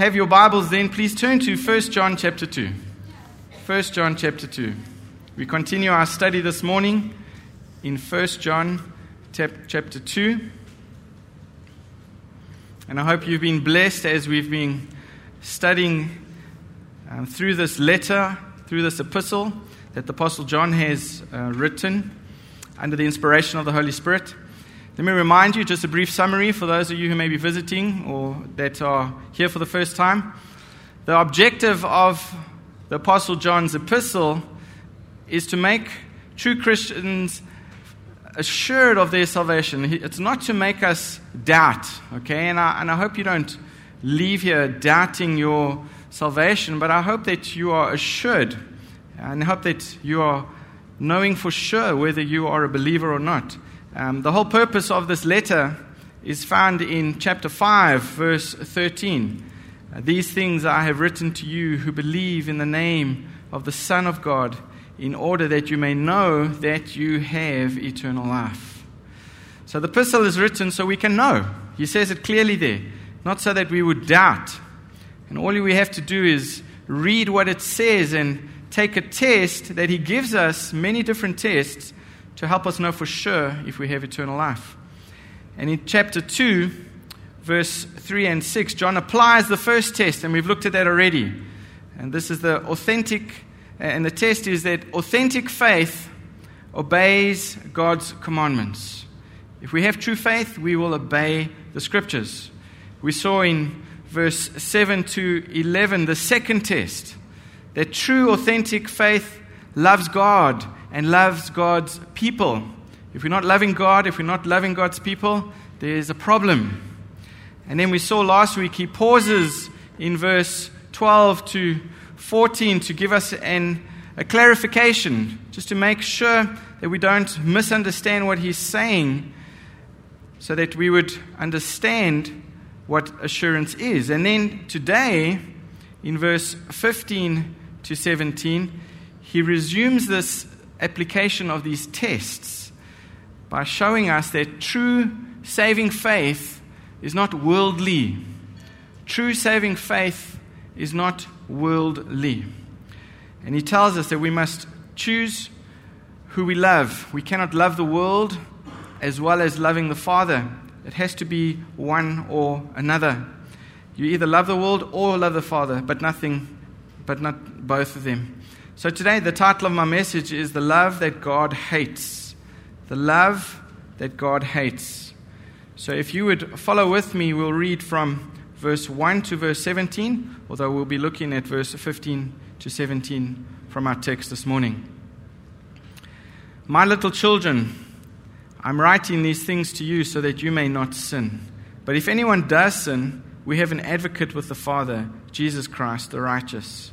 have your Bibles, then please turn to 1 John chapter 2. 1 John chapter 2. We continue our study this morning in 1 John chapter 2. And I hope you've been blessed as we've been studying um, through this letter, through this epistle that the Apostle John has uh, written under the inspiration of the Holy Spirit. Let me remind you just a brief summary for those of you who may be visiting or that are here for the first time. The objective of the Apostle John's epistle is to make true Christians assured of their salvation. It's not to make us doubt, okay? And I, and I hope you don't leave here doubting your salvation, but I hope that you are assured and I hope that you are knowing for sure whether you are a believer or not. Um, the whole purpose of this letter is found in chapter 5, verse 13. Uh, These things I have written to you who believe in the name of the Son of God, in order that you may know that you have eternal life. So the epistle is written so we can know. He says it clearly there, not so that we would doubt. And all we have to do is read what it says and take a test that he gives us, many different tests to help us know for sure if we have eternal life. And in chapter 2, verse 3 and 6, John applies the first test, and we've looked at that already. And this is the authentic, and the test is that authentic faith obeys God's commandments. If we have true faith, we will obey the scriptures. We saw in verse 7 to 11 the second test that true, authentic faith loves God and loves God's people. If we're not loving God, if we're not loving God's people, there's a problem. And then we saw last week he pauses in verse 12 to 14 to give us an, a clarification, just to make sure that we don't misunderstand what he's saying, so that we would understand what assurance is. And then today, in verse 15 to 17, he resumes this application of these tests by showing us that true saving faith is not worldly. True saving faith is not worldly. And he tells us that we must choose who we love. We cannot love the world as well as loving the Father. It has to be one or another. You either love the world or love the Father, but nothing, but not both of them. So today, the title of my message is The Love That God Hates. The Love That God Hates. So if you would follow with me, we'll read from verse 1 to verse 17, although we'll be looking at verse 15 to 17 from our text this morning. My little children, I'm writing these things to you so that you may not sin. But if anyone does sin, we have an advocate with the Father, Jesus Christ, the righteous.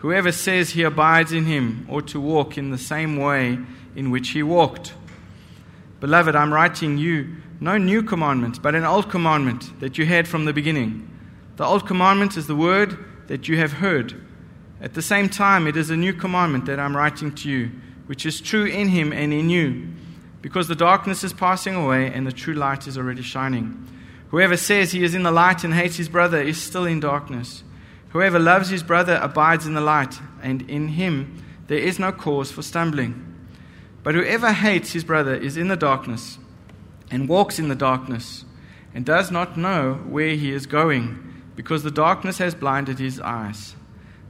Whoever says he abides in him ought to walk in the same way in which he walked. Beloved, I'm writing you no new commandment, but an old commandment that you had from the beginning. The old commandment is the word that you have heard. At the same time, it is a new commandment that I'm writing to you, which is true in him and in you, because the darkness is passing away and the true light is already shining. Whoever says he is in the light and hates his brother is still in darkness. Whoever loves his brother abides in the light, and in him there is no cause for stumbling. But whoever hates his brother is in the darkness, and walks in the darkness, and does not know where he is going, because the darkness has blinded his eyes.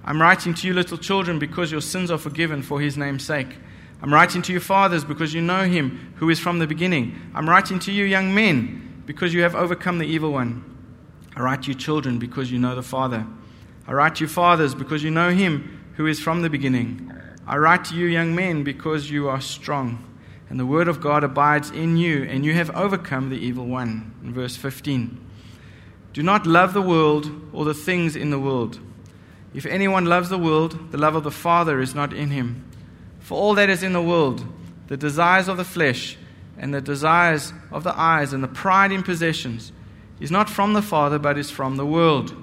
I'm writing to you, little children, because your sins are forgiven for his name's sake. I'm writing to you, fathers, because you know him who is from the beginning. I'm writing to you, young men, because you have overcome the evil one. I write to you, children, because you know the Father. I write to you, fathers, because you know him who is from the beginning. I write to you, young men, because you are strong, and the word of God abides in you, and you have overcome the evil one. In verse 15. Do not love the world or the things in the world. If anyone loves the world, the love of the Father is not in him. For all that is in the world, the desires of the flesh, and the desires of the eyes, and the pride in possessions, is not from the Father, but is from the world.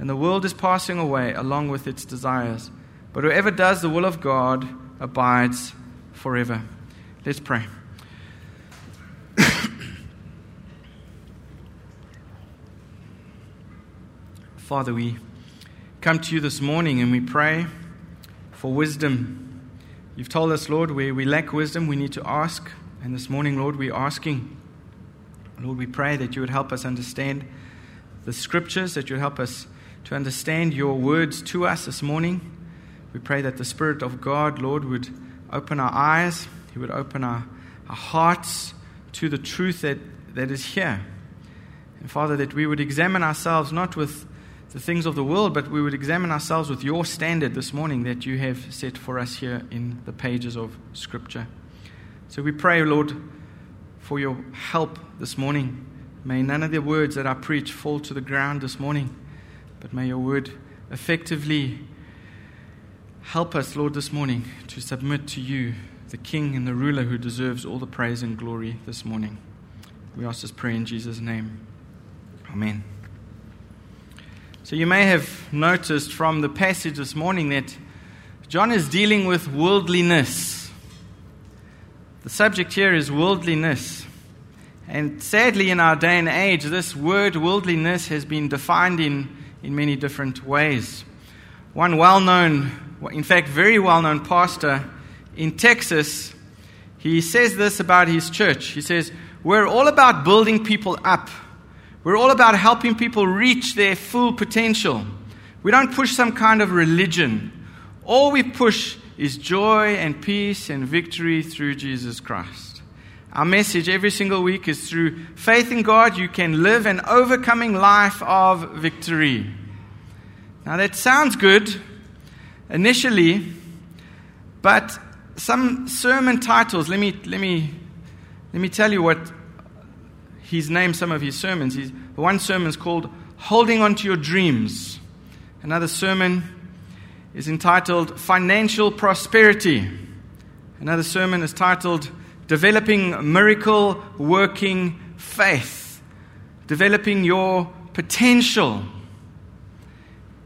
And the world is passing away along with its desires. But whoever does the will of God abides forever. Let's pray. Father, we come to you this morning and we pray for wisdom. You've told us, Lord, where we lack wisdom, we need to ask. And this morning, Lord, we're asking. Lord, we pray that you would help us understand the scriptures, that you would help us to understand your words to us this morning. We pray that the Spirit of God, Lord, would open our eyes, He would open our, our hearts to the truth that, that is here. And Father, that we would examine ourselves not with the things of the world, but we would examine ourselves with your standard this morning that you have set for us here in the pages of Scripture. So we pray, Lord, for your help this morning. May none of the words that I preach fall to the ground this morning, but may your word effectively help us, Lord, this morning to submit to you, the King and the ruler who deserves all the praise and glory this morning. We ask this prayer in Jesus' name. Amen. So you may have noticed from the passage this morning that John is dealing with worldliness. The subject here is worldliness. And sadly, in our day and age, this word worldliness has been defined in, in many different ways. One well known, in fact, very well known pastor in Texas, he says this about his church. He says, We're all about building people up we're all about helping people reach their full potential. We don't push some kind of religion. All we push is joy and peace and victory through Jesus Christ. Our message every single week is through faith in God, you can live an overcoming life of victory. Now, that sounds good initially, but some sermon titles, let me, let me, let me tell you what he's named some of his sermons. He's, one sermon is called Holding On to Your Dreams. Another sermon is entitled Financial Prosperity. Another sermon is titled Developing Miracle Working Faith. Developing Your Potential.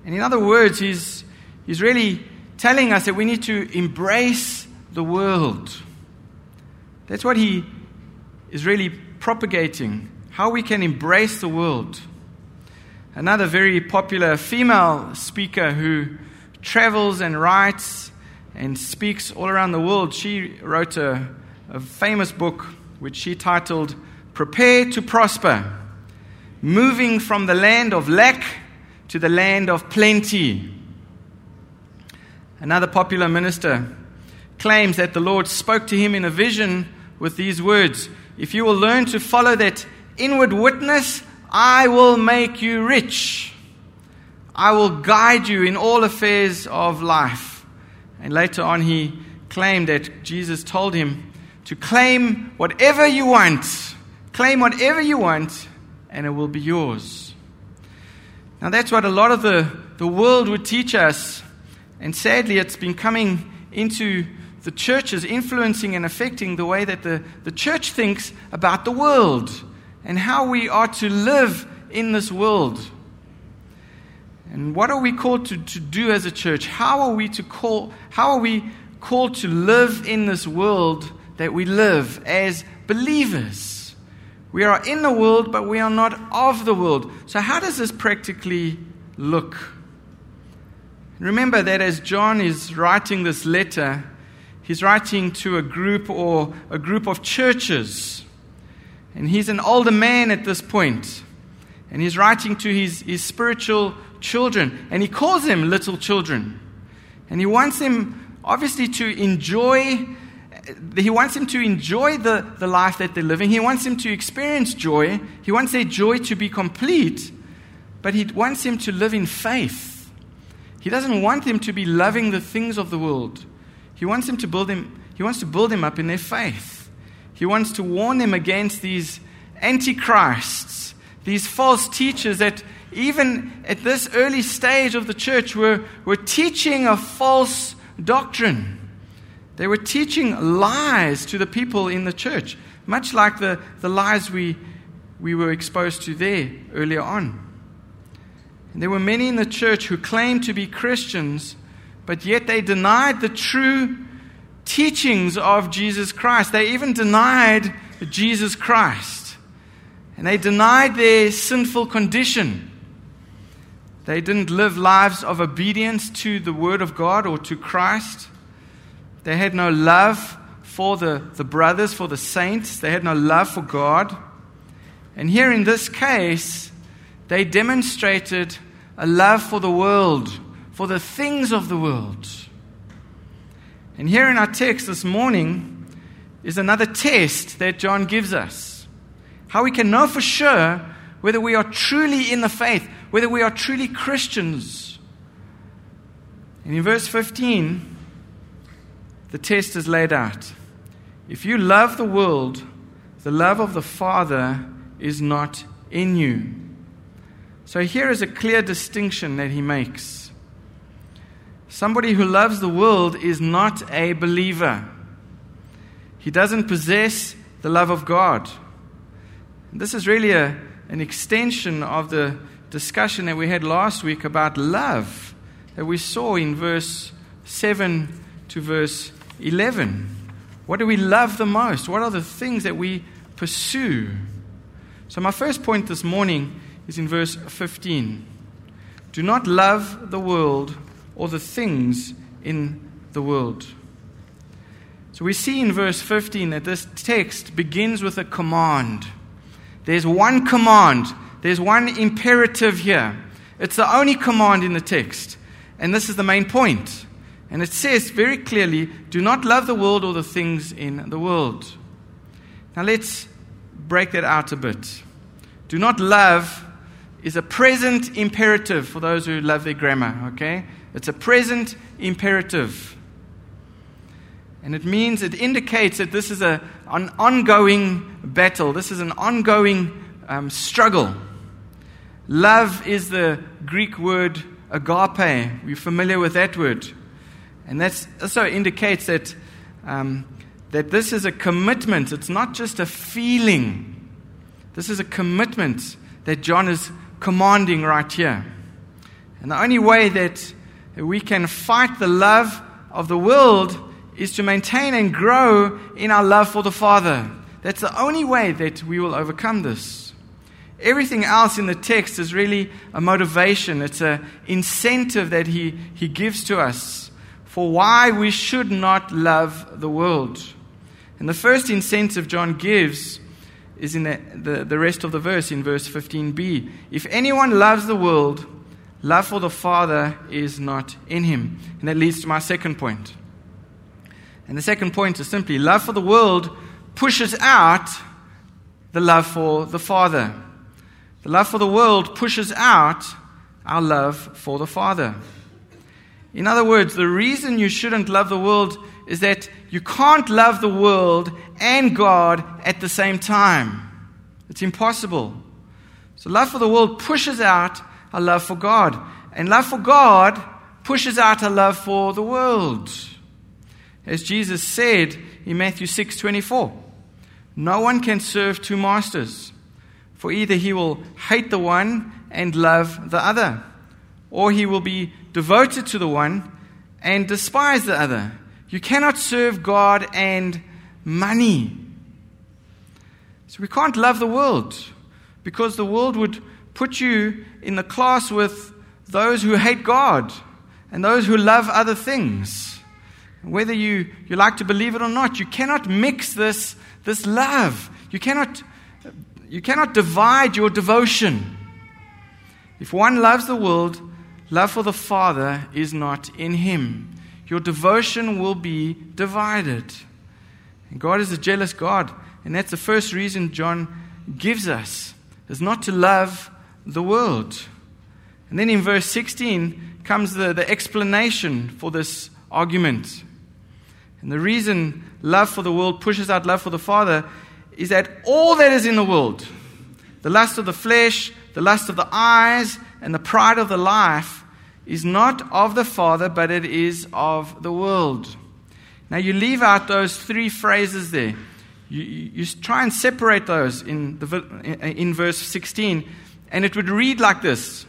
And in other words, he's, he's really telling us that we need to embrace the world. That's what he is really propagating, how we can embrace the world. Another very popular female speaker who travels and writes and speaks all around the world, she wrote a, a famous book which she titled Prepare to Prosper Moving from the Land of Lack to the Land of Plenty. Another popular minister claims that the Lord spoke to him in a vision with these words if you will learn to follow that inward witness, I will make you rich. I will guide you in all affairs of life. And later on, he claimed that Jesus told him to claim whatever you want. Claim whatever you want, and it will be yours. Now, that's what a lot of the, the world would teach us. And sadly, it's been coming into the churches, influencing and affecting the way that the, the church thinks about the world and how we are to live in this world. And what are we called to, to do as a church? How are we to call how are we called to live in this world that we live as believers? We are in the world, but we are not of the world. So how does this practically look? Remember that as John is writing this letter, He's writing to a group or a group of churches. And he's an older man at this point. And he's writing to his, his spiritual children. And he calls them little children. And he wants them, obviously, to enjoy. He wants them to enjoy the, the life that they're living. He wants them to experience joy. He wants their joy to be complete. But he wants them to live in faith. He doesn't want them to be loving the things of the world. He wants them to build him, he wants to build them up in their faith. He wants to warn them against these antichrists, these false teachers that even at this early stage of the church, were, were teaching a false doctrine. They were teaching lies to the people in the church, much like the, the lies we, we were exposed to there earlier on. And there were many in the church who claimed to be Christians, but yet they denied the true teachings of Jesus Christ. They even denied Jesus Christ. And they denied their sinful condition. They didn't live lives of obedience to the Word of God or to Christ. They had no love for the, the brothers, for the saints. They had no love for God. And here in this case, they demonstrated a love for the world, for the things of the world. And here in our text this morning is another test that John gives us. How we can know for sure whether we are truly in the faith, whether we are truly Christians. And in verse 15, the test is laid out. If you love the world, the love of the Father is not in you. So here is a clear distinction that he makes. Somebody who loves the world is not a believer. He doesn't possess the love of God. This is really a, an extension of the discussion that we had last week about love that we saw in verse 7 to verse 11. What do we love the most? What are the things that we pursue? So, my first point this morning is in verse 15. Do not love the world or the things in the world. So we see in verse 15 that this text begins with a command. There's one command, there's one imperative here. It's the only command in the text. And this is the main point. And it says very clearly do not love the world or the things in the world. Now let's break that out a bit. Do not love is a present imperative for those who love their grammar, okay? It's a present imperative. And it means, it indicates that this is a, an ongoing battle. This is an ongoing um, struggle. Love is the Greek word agape. We're familiar with that word. And that also indicates that, um, that this is a commitment. It's not just a feeling. This is a commitment that John is commanding right here. And the only way that we can fight the love of the world is to maintain and grow in our love for the Father. That's the only way that we will overcome this. Everything else in the text is really a motivation, it's an incentive that he, he gives to us for why we should not love the world. And the first incentive John gives is in the, the, the rest of the verse, in verse 15b. If anyone loves the world, Love for the Father is not in him. And that leads to my second point. And the second point is simply love for the world pushes out the love for the Father. The love for the world pushes out our love for the Father. In other words, the reason you shouldn't love the world is that you can't love the world and God at the same time. It's impossible. So, love for the world pushes out a love for God. And love for God pushes out a love for the world. As Jesus said in Matthew 6:24, no one can serve two masters, for either he will hate the one and love the other, or he will be devoted to the one and despise the other. You cannot serve God and money. So we can't love the world because the world would put you in the class with those who hate God and those who love other things. Whether you, you like to believe it or not, you cannot mix this, this love. You cannot, you cannot divide your devotion. If one loves the world, love for the Father is not in him. Your devotion will be divided. And God is a jealous God. And that's the first reason John gives us, is not to love the world. And then in verse 16 comes the, the explanation for this argument. And the reason love for the world pushes out love for the Father is that all that is in the world, the lust of the flesh, the lust of the eyes, and the pride of the life is not of the Father, but it is of the world. Now, you leave out those three phrases there. You, you try and separate those in, the, in verse 16, and it would read like this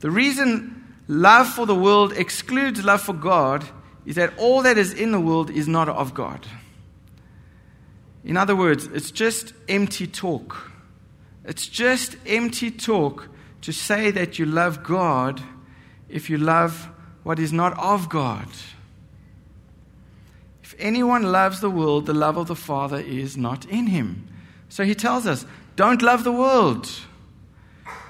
The reason love for the world excludes love for God is that all that is in the world is not of God. In other words, it's just empty talk. It's just empty talk to say that you love God if you love what is not of God. If anyone loves the world, the love of the Father is not in him. So he tells us don't love the world.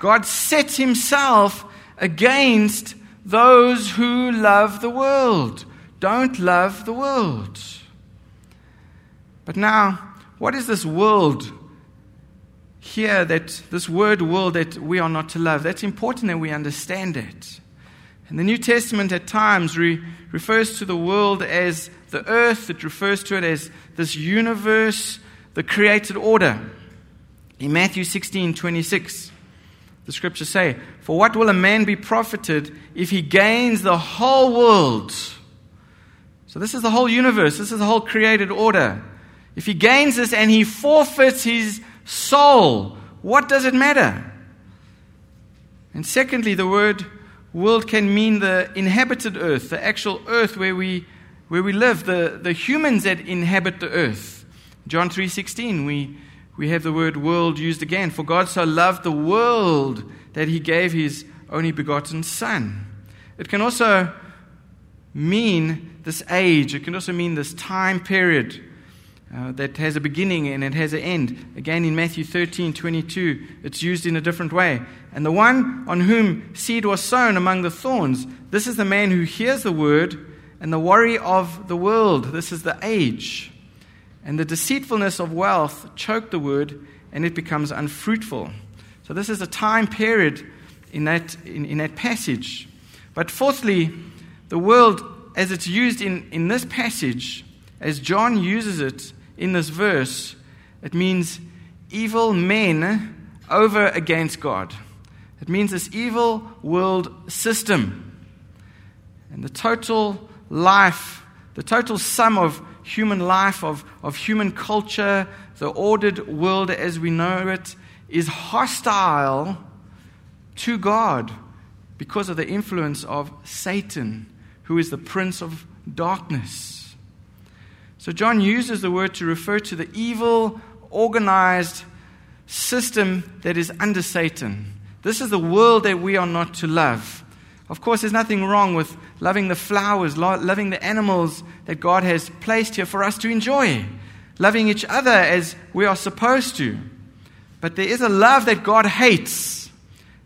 God sets himself against those who love the world. Don't love the world. But now, what is this world here that this word world that we are not to love? That's important that we understand it. And the New Testament at times re- refers to the world as the earth, it refers to it as this universe, the created order. In Matthew 16 26, the scriptures say, For what will a man be profited if he gains the whole world? So, this is the whole universe, this is the whole created order. If he gains this and he forfeits his soul, what does it matter? And secondly, the word world can mean the inhabited earth, the actual earth where we, where we live, the, the humans that inhabit the earth. John 3.16, we, we have the word world used again. For God so loved the world that he gave his only begotten Son. It can also mean this age, it can also mean this time period uh, that has a beginning and it has an end. Again, in Matthew 13 22, it's used in a different way. And the one on whom seed was sown among the thorns, this is the man who hears the word and the worry of the world. This is the age. And the deceitfulness of wealth choke the word and it becomes unfruitful. So, this is a time period in that, in, in that passage. But fourthly, the world, as it's used in, in this passage, as John uses it in this verse, it means evil men over against God. It means this evil world system. And the total life, the total sum of human life, of, of human culture, the ordered world as we know it, is hostile to God because of the influence of Satan, who is the prince of darkness. So John uses the word to refer to the evil, organized system that is under Satan. This is the world that we are not to love. Of course, there's nothing wrong with loving the flowers, loving the animals that God has placed here for us to enjoy, loving each other as we are supposed to. But there is a love that God hates,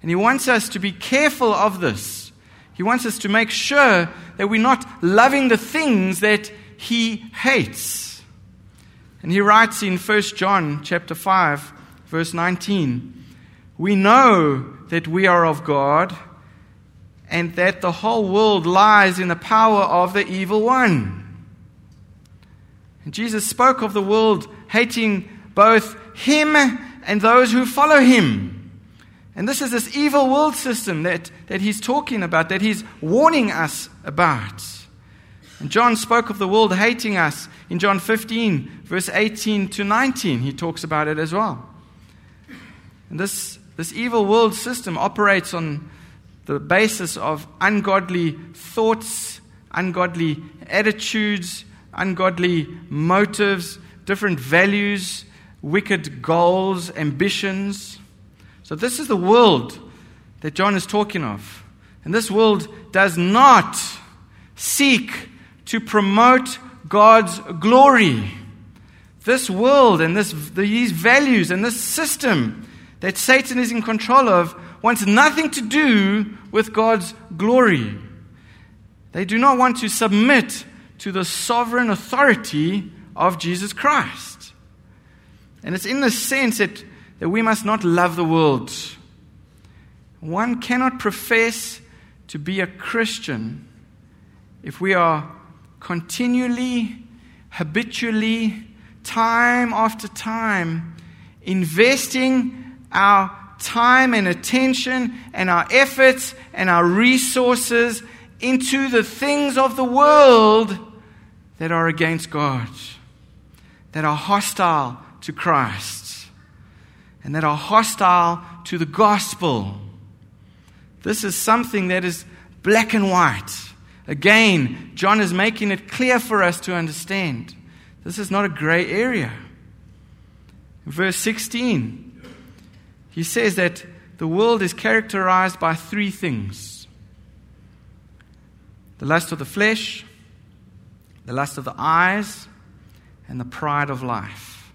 and He wants us to be careful of this. He wants us to make sure that we're not loving the things that he hates. And he writes in 1 John chapter 5 verse 19, we know that we are of God and that the whole world lies in the power of the evil one. And Jesus spoke of the world hating both him and those who follow him. And this is this evil world system that, that he's talking about, that he's warning us about. And John spoke of the world hating us in John 15, verse 18 to 19. He talks about it as well. And this, this evil world system operates on the basis of ungodly thoughts, ungodly attitudes, ungodly motives, different values, wicked goals, ambitions. So, this is the world that John is talking of. And this world does not seek to promote God's glory. This world and this, these values and this system that Satan is in control of wants nothing to do with God's glory. They do not want to submit to the sovereign authority of Jesus Christ. And it's in the sense that, that we must not love the world. One cannot profess to be a Christian if we are continually, habitually, time after time, investing our time and attention and our efforts and our resources into the things of the world that are against God, that are hostile to Christ, and that are hostile to the gospel. This is something that is black and white. Again, John is making it clear for us to understand. This is not a gray area. In verse 16, he says that the world is characterized by three things the lust of the flesh, the lust of the eyes, and the pride of life.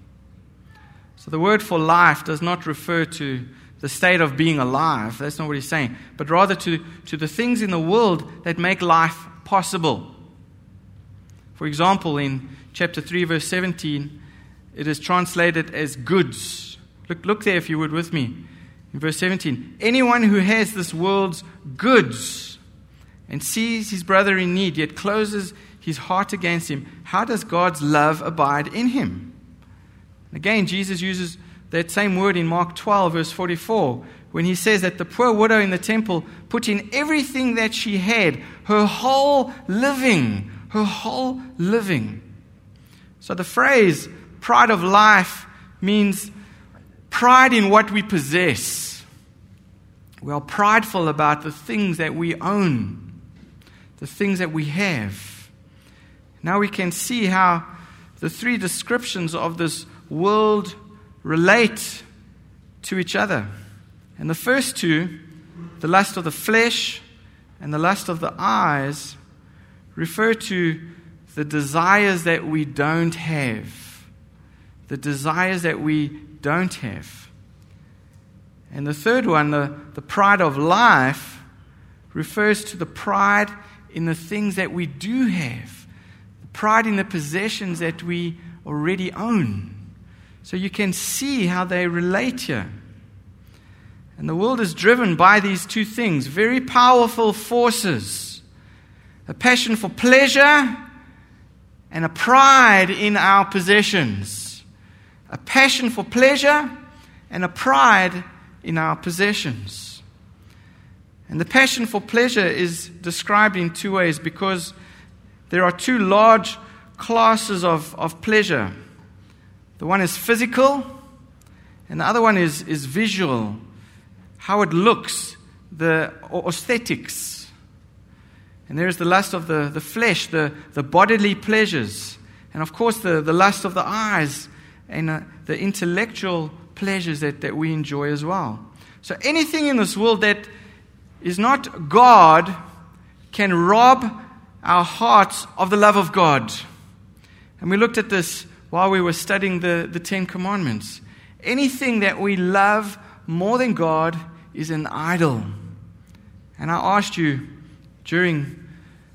So the word for life does not refer to the state of being alive. That's not what he's saying. But rather to, to the things in the world that make life possible. For example, in chapter 3, verse 17, it is translated as goods. Look, look there, if you would, with me. In verse 17, anyone who has this world's goods and sees his brother in need, yet closes his heart against him, how does God's love abide in him? Again, Jesus uses that same word in Mark 12, verse 44, when he says that the poor widow in the temple put in everything that she had, her whole living, her whole living. So the phrase pride of life means pride in what we possess. We are prideful about the things that we own the things that we have. Now we can see how the three descriptions of this world relate to each other. And the first two, the lust of the flesh and the lust of the eyes, refer to the desires that we don't have. The desires that we don't have. And the third one, the, the pride of life, refers to the pride in the things that we do have, pride in the possessions that we already own. So you can see how they relate here. And the world is driven by these two things very powerful forces a passion for pleasure and a pride in our possessions. A passion for pleasure and a pride in our possessions. And the passion for pleasure is described in two ways because there are two large classes of, of pleasure. The one is physical, and the other one is, is visual, how it looks, the aesthetics. And there is the lust of the, the flesh, the, the bodily pleasures. And of course, the, the lust of the eyes and uh, the intellectual pleasures that, that we enjoy as well. So anything in this world that is not God can rob our hearts of the love of God. And we looked at this while we were studying the, the Ten Commandments. Anything that we love more than God is an idol. And I asked you during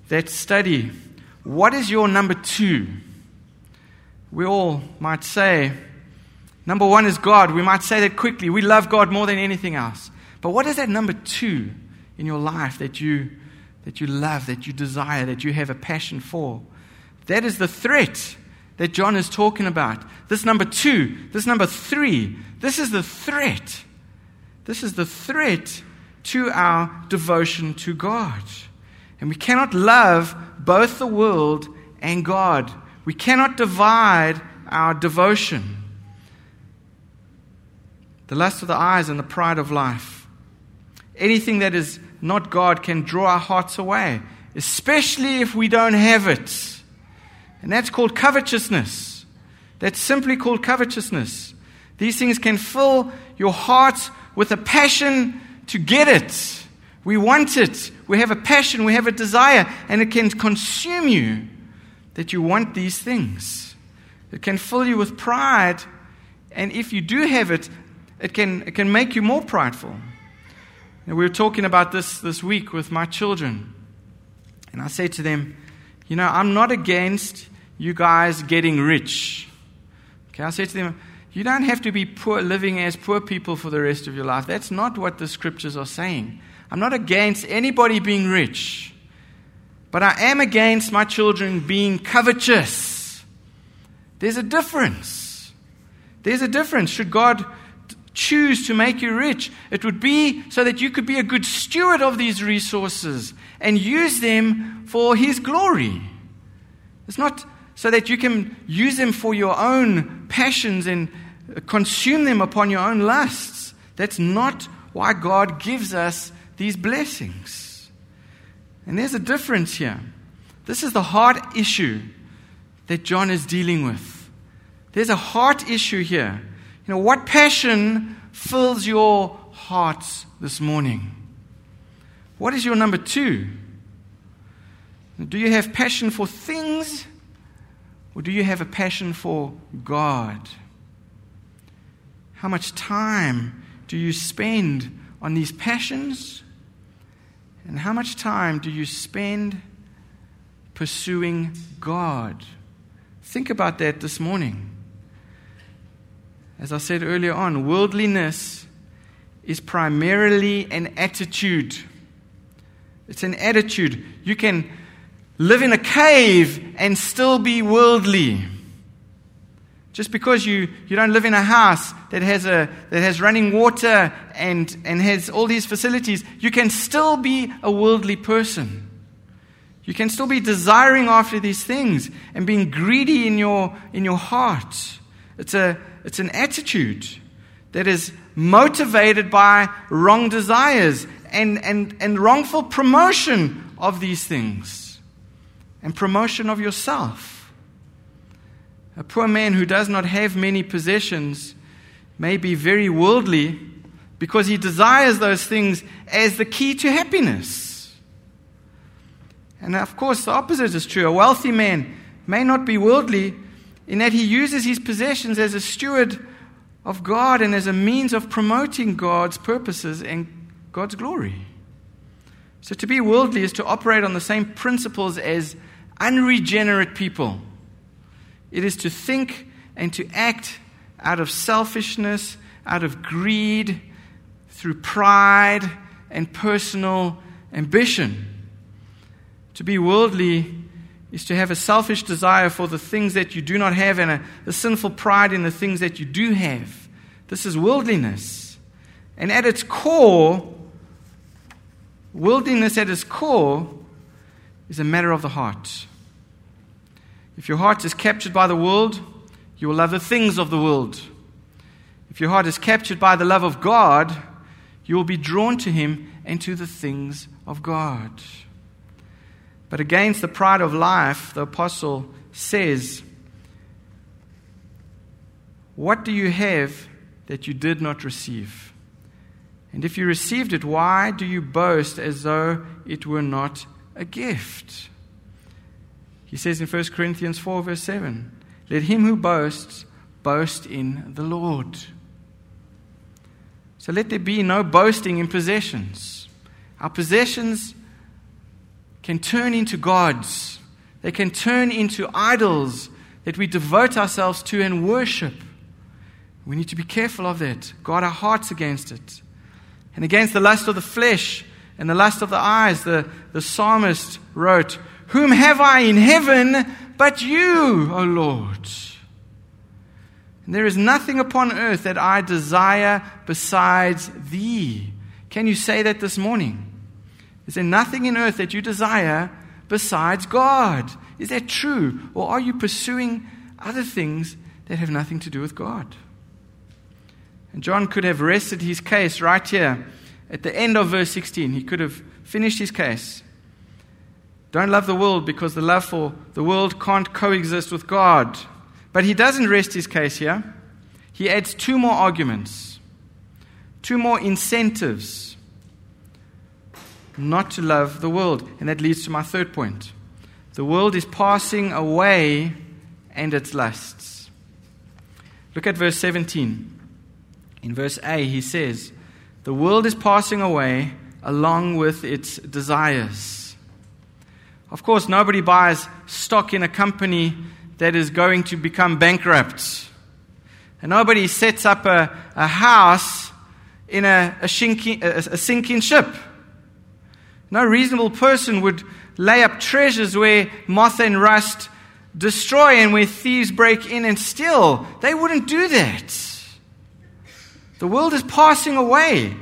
that study, what is your number two? We all might say, number one is God. We might say that quickly. We love God more than anything else. But what is that number two? in your life that you, that you love, that you desire, that you have a passion for. That is the threat that John is talking about. This number two, this number three, this is the threat. This is the threat to our devotion to God. And we cannot love both the world and God. We cannot divide our devotion. The lust of the eyes and the pride of life. Anything that is not God, can draw our hearts away, especially if we don't have it. And that's called covetousness. That's simply called covetousness. These things can fill your heart with a passion to get it. We want it. We have a passion, we have a desire, and it can consume you that you want these things. It can fill you with pride, and if you do have it, it can, it can make you more prideful. And we were talking about this this week with my children. And I said to them, You know, I'm not against you guys getting rich. Okay, I said to them, You don't have to be poor, living as poor people for the rest of your life. That's not what the scriptures are saying. I'm not against anybody being rich. But I am against my children being covetous. There's a difference. There's a difference. Should God choose to make you rich. It would be so that you could be a good steward of these resources and use them for His glory. It's not so that you can use them for your own passions and consume them upon your own lusts. That's not why God gives us these blessings. And there's a difference here. This is the heart issue that John is dealing with. There's a heart issue here. You know, what passion fills your hearts this morning? What is your number two? Do you have passion for things or do you have a passion for God? How much time do you spend on these passions? And how much time do you spend pursuing God? Think about that this morning. As I said earlier on, worldliness is primarily an attitude. It's an attitude. You can live in a cave and still be worldly. Just because you, you don't live in a house that has, a, that has running water and, and has all these facilities, you can still be a worldly person. You can still be desiring after these things and being greedy in your, in your heart. It's, a, it's an attitude that is motivated by wrong desires and, and, and wrongful promotion of these things and promotion of yourself. A poor man who does not have many possessions may be very worldly because he desires those things as the key to happiness. And of course, the opposite is true. A wealthy man may not be worldly in that he uses his possessions as a steward of God and as a means of promoting God's purposes and God's glory. So to be worldly is to operate on the same principles as unregenerate people. It is to think and to act out of selfishness, out of greed, through pride and personal ambition. To be worldly is to have a selfish desire for the things that you do not have and a, a, sinful pride in the things that you do have. This is worldliness. And at its core, worldliness at its core is a matter of the heart. If your heart is captured by the world, you will love the things of the world. If your heart is captured by the love of God, you will be drawn to Him and to the things of God. But against the pride of life, the apostle says, What do you have that you did not receive? And if you received it, why do you boast as though it were not a gift? He says in 1 Corinthians 4, verse 7 Let him who boasts boast in the Lord. So let there be no boasting in possessions. Our possessions can turn into gods, they can turn into idols that we devote ourselves to and worship. We need to be careful of that, guard our hearts against it. And against the lust of the flesh and the lust of the eyes, the, the psalmist wrote, whom have I in heaven but you, O Lord? And there is nothing upon earth that I desire besides thee. Can you say that this morning? Is there nothing in earth that you desire besides God? Is that true? Or are you pursuing other things that have nothing to do with God? And John could have rested his case right here at the end of verse 16. He could have finished his case. Don't love the world because the love for the world can't coexist with God. But he doesn't rest his case here. He adds two more arguments, two more incentives not to love the world. And that leads to my third point. The world is passing away and its lusts. Look at verse 17. In verse A, he says, The world is passing away along with its desires. Of course, nobody buys stock in a company that is going to become bankrupt. And nobody sets up a, a house in a, a, a, a sinking ship. No reasonable person would lay up treasures where moth and rust destroy and where thieves break in and steal. They wouldn't do that. The world is passing away.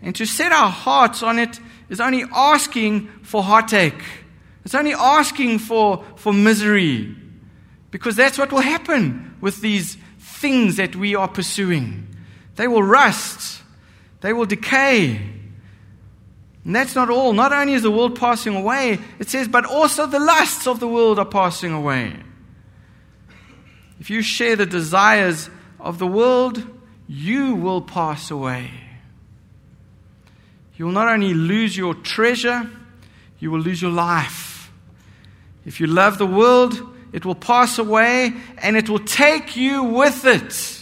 And to set our hearts on it is only asking for heartache. It's only asking for, for misery. Because that's what will happen with these things that we are pursuing. They will rust, they will decay. And that's not all. Not only is the world passing away, it says, but also the lusts of the world are passing away. If you share the desires of the world, you will pass away. You will not only lose your treasure, you will lose your life. If you love the world, it will pass away and it will take you with it.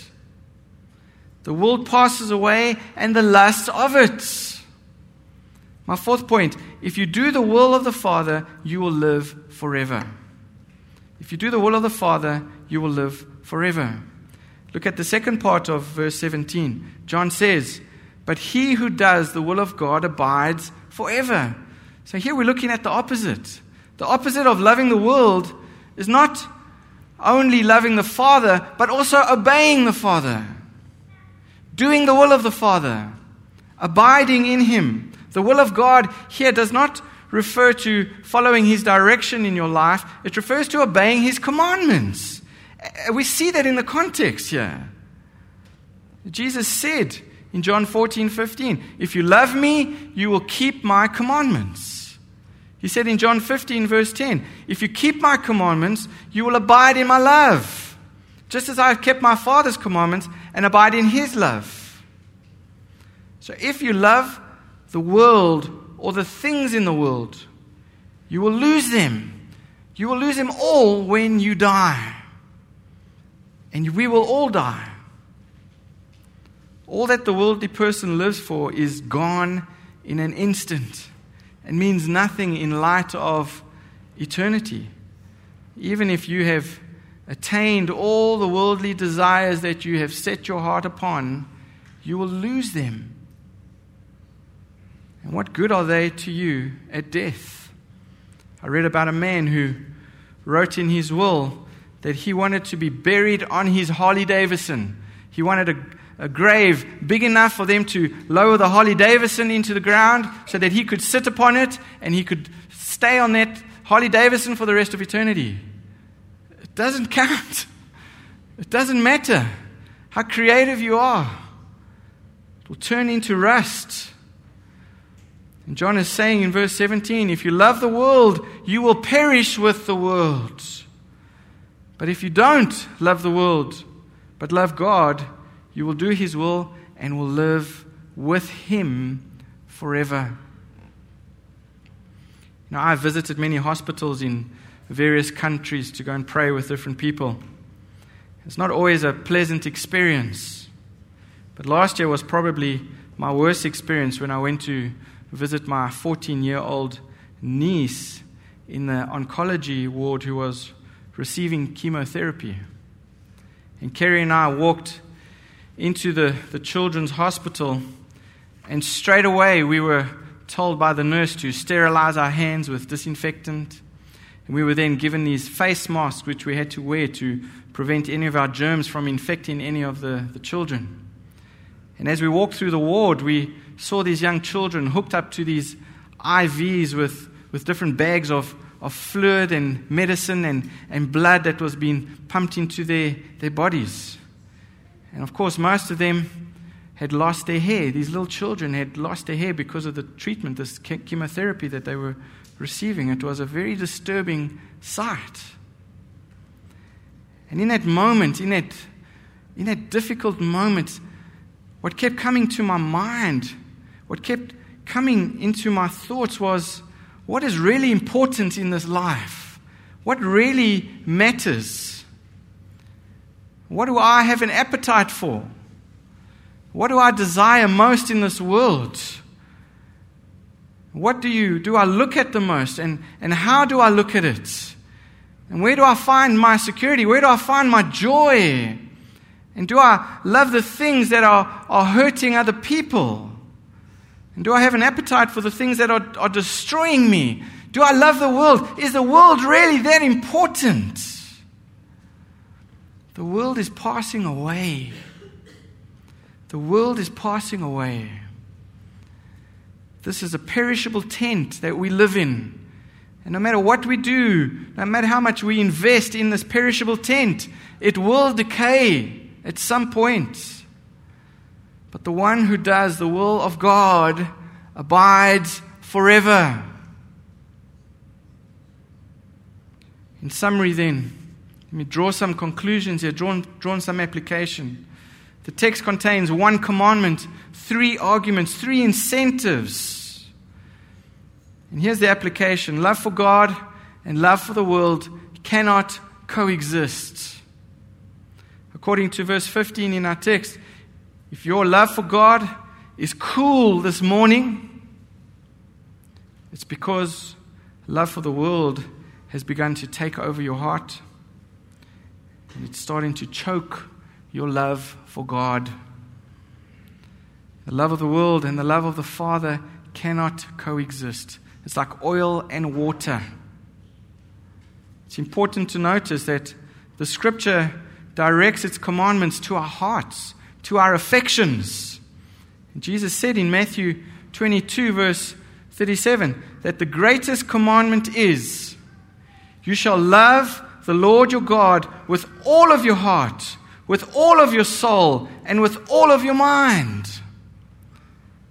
The world passes away and the lust of it. My fourth point if you do the will of the Father, you will live forever. If you do the will of the Father, you will live forever. Look at the second part of verse 17. John says, But he who does the will of God abides forever. So here we're looking at the opposite. The opposite of loving the world is not only loving the Father, but also obeying the Father, doing the will of the Father, abiding in Him. The will of God here does not refer to following His direction in your life, it refers to obeying His commandments. Uh, we see that in the context here. Jesus said in John 14 15, If you love me, you will keep my commandments. He said in John 15, verse 10, If you keep my commandments, you will abide in my love, just as I have kept my Father's commandments and abide in his love. So if you love the world or the things in the world, you will lose them. You will lose them all when you die. And we will all die. All that the worldly person lives for is gone in an instant and means nothing in light of eternity. Even if you have attained all the worldly desires that you have set your heart upon, you will lose them. And what good are they to you at death? I read about a man who wrote in his will that he wanted to be buried on his Harley Davidson. He wanted a, a grave big enough for them to lower the Harley Davidson into the ground so that he could sit upon it and he could stay on that Harley Davidson for the rest of eternity. It doesn't count. It doesn't matter how creative you are. It will turn into rust. And John is saying in verse 17 if you love the world, you will perish with the world. But if you don't love the world, but love God, you will do His will and will live with Him forever. Now, I've visited many hospitals in various countries to go and pray with different people. It's not always a pleasant experience. But last year was probably my worst experience when I went to visit my 14 year old niece in the oncology ward who was receiving chemotherapy. And Kerry and I walked into the, the children's hospital, and straight away we were told by the nurse to sterilize our hands with disinfectant. And we were then given these face masks, which we had to wear to prevent any of our germs from infecting any of the, the children. And as we walked through the ward, we saw these young children hooked up to these IVs with, with different bags of of fluid and medicine and, and blood that was being pumped into their, their bodies. And of course, most of them had lost their hair. These little children had lost their hair because of the treatment, this chemotherapy that they were receiving. It was a very disturbing sight. And in that moment, in that, in that difficult moment, what kept coming to my mind, what kept coming into my thoughts was what is really important in this life? What really matters? What do I have an appetite for? What do I desire most in this world? What do you do I look at the most and, and how do I look at it? And where do I find my security? Where do I find my joy? And do I love the things that are, are hurting other people? And do I have an appetite for the things that are, are destroying me? Do I love the world? Is the world really that important? The world is passing away. The world is passing away. This is a perishable tent that we live in. And no matter what we do, no matter how much we invest in this perishable tent, it will decay at some point. But the one who does the will of God abides forever. In summary, then, let me draw some conclusions here, drawn, drawn some application. The text contains one commandment, three arguments, three incentives. And here's the application love for God and love for the world cannot coexist. According to verse 15 in our text, if your love for God is cool this morning, it's because love for the world has begun to take over your heart. And it's starting to choke your love for God. The love of the world and the love of the Father cannot coexist. It's like oil and water. It's important to notice that the scripture directs its commandments to our hearts, to our affections. Jesus said in Matthew 22, verse 37, that the greatest commandment is you shall love the Lord your God with all of your heart, with all of your soul, and with all of your mind.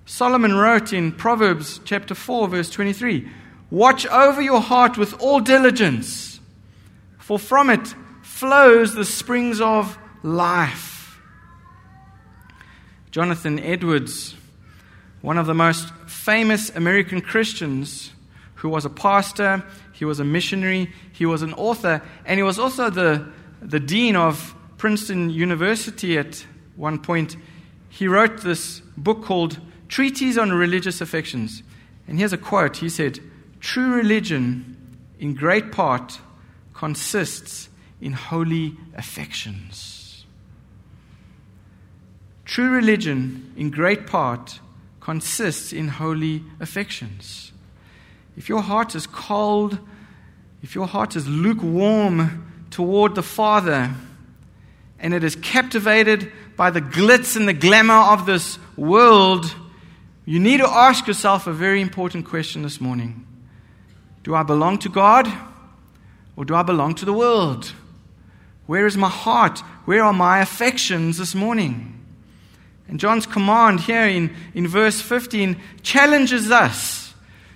Solomon wrote in Proverbs chapter 4, verse 23 Watch over your heart with all diligence, for from it flows the springs of life. Jonathan Edwards, one of the most famous American Christians, who was a pastor, he was a missionary, he was an author, and he was also the, the dean of Princeton University at one point. He wrote this book called Treatise on Religious Affections. And here's a quote He said, True religion, in great part, consists in holy affections. True religion, in great part, consists in holy affections. If your heart is cold if your heart is lukewarm toward the Father and it is captivated by the glitz and the glamour of this world, you need to ask yourself a very important question this morning Do I belong to God or do I belong to the world? Where is my heart? Where are my affections this morning? And John's command here in, in verse 15 challenges us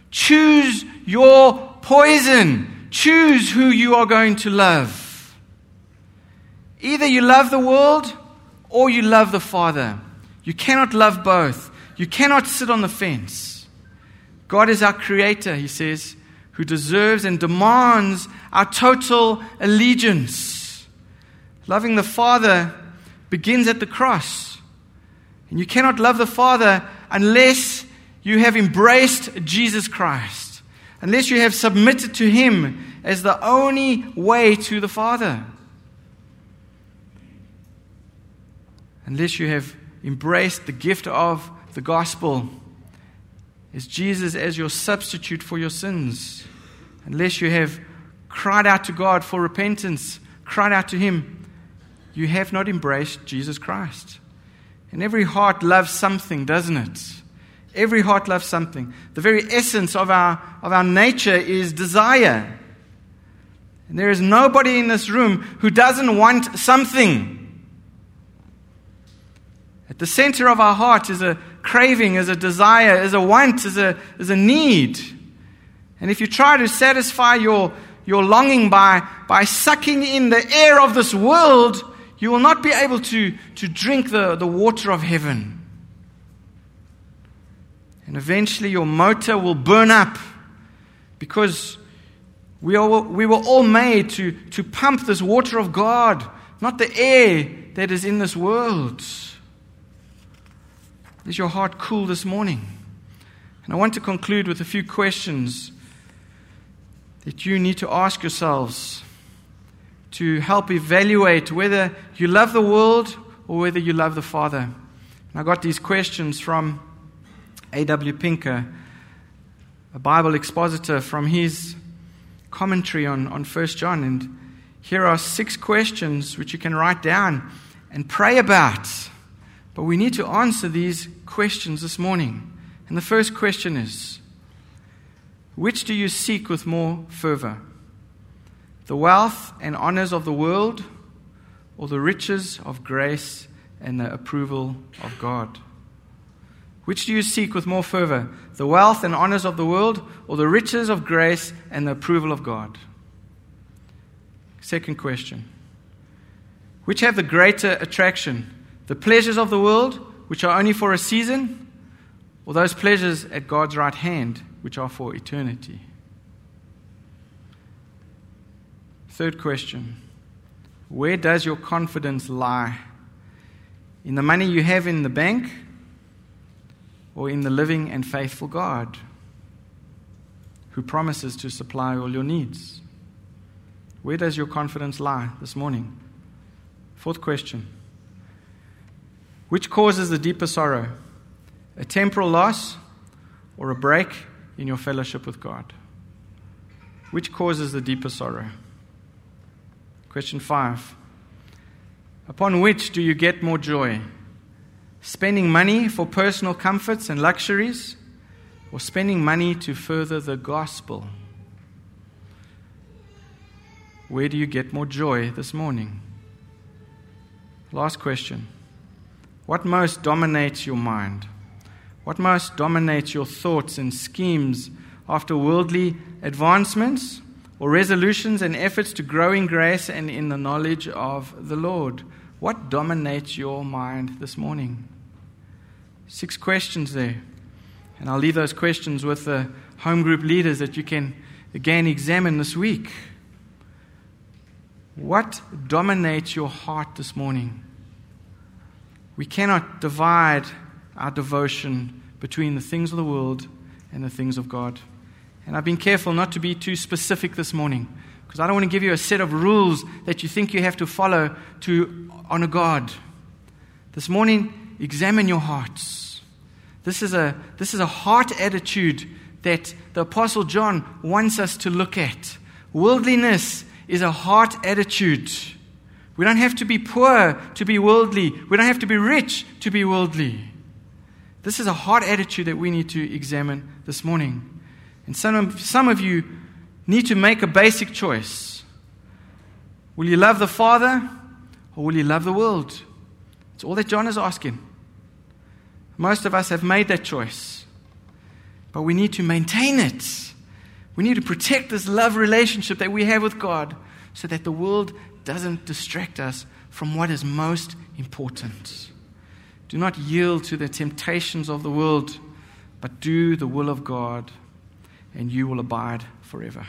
choose your poison. Choose who you are going to love. Either you love the world or you love the Father. You cannot love both. You cannot sit on the fence. God is our creator, he says, who deserves and demands our total allegiance. Loving the Father begins at the cross. And you cannot love the Father unless you have embraced Jesus Christ unless you have submitted to Him as the only way to the Father. Unless you have embraced the gift of the gospel as Jesus as your substitute for your sins. Unless you have cried out to God for repentance, cried out to Him, you have not embraced Jesus Christ. And every heart loves something, doesn't it? Every heart loves something. The very essence of our, of our nature is desire. And there is nobody in this room who doesn't want something. At the center of our heart is a craving, is a desire, is a want, is a, is a need. And if you try to satisfy your, your longing by, by sucking in the air of this world, you will not be able to, to drink the, the water of heaven. And eventually your motor will burn up because we, are, we were all made to, to pump this water of God, not the air that is in this world. Is your heart cool this morning? And I want to conclude with a few questions that you need to ask yourselves to help evaluate whether you love the world or whether you love the Father. And I got these questions from A.W. Pinker, a Bible expositor, from his commentary on, on 1 John. And here are six questions which you can write down and pray about. But we need to answer these questions this morning. And the first question is Which do you seek with more fervor? The wealth and honors of the world, or the riches of grace and the approval of God? Which do you seek with more fervor? The wealth and honors of the world, or the riches of grace and the approval of God? Second question Which have the greater attraction? The pleasures of the world, which are only for a season, or those pleasures at God's right hand, which are for eternity? Third question Where does your confidence lie? In the money you have in the bank, or in the living and faithful God who promises to supply all your needs? Where does your confidence lie this morning? Fourth question Which causes the deeper sorrow? A temporal loss or a break in your fellowship with God? Which causes the deeper sorrow? Question five Upon which do you get more joy? Spending money for personal comforts and luxuries, or spending money to further the gospel? Where do you get more joy this morning? Last question. What most dominates your mind? What most dominates your thoughts and schemes after worldly advancements or resolutions and efforts to grow in grace and in the knowledge of the Lord? What dominates your mind this morning? Six questions there. And I'll leave those questions with the home group leaders that you can again examine this week. What dominates your heart this morning? We cannot divide our devotion between the things of the world and the things of God. And I've been careful not to be too specific this morning because I don't want to give you a set of rules that you think you have to follow to honor God. This morning, examine your hearts. This is a, this is a heart attitude that the Apostle John wants us to look at. Worldliness is a heart attitude. We don't have to be poor to be worldly, we don't have to be rich to be worldly. This is a heart attitude that we need to examine this morning. And some of, some of you need to make a basic choice. Will you love the Father or will you love the world? It's all that John is asking. Most of us have made that choice, but we need to maintain it. We need to protect this love relationship that we have with God so that the world doesn't distract us from what is most important. Do not yield to the temptations of the world, but do the will of God, and you will abide forever.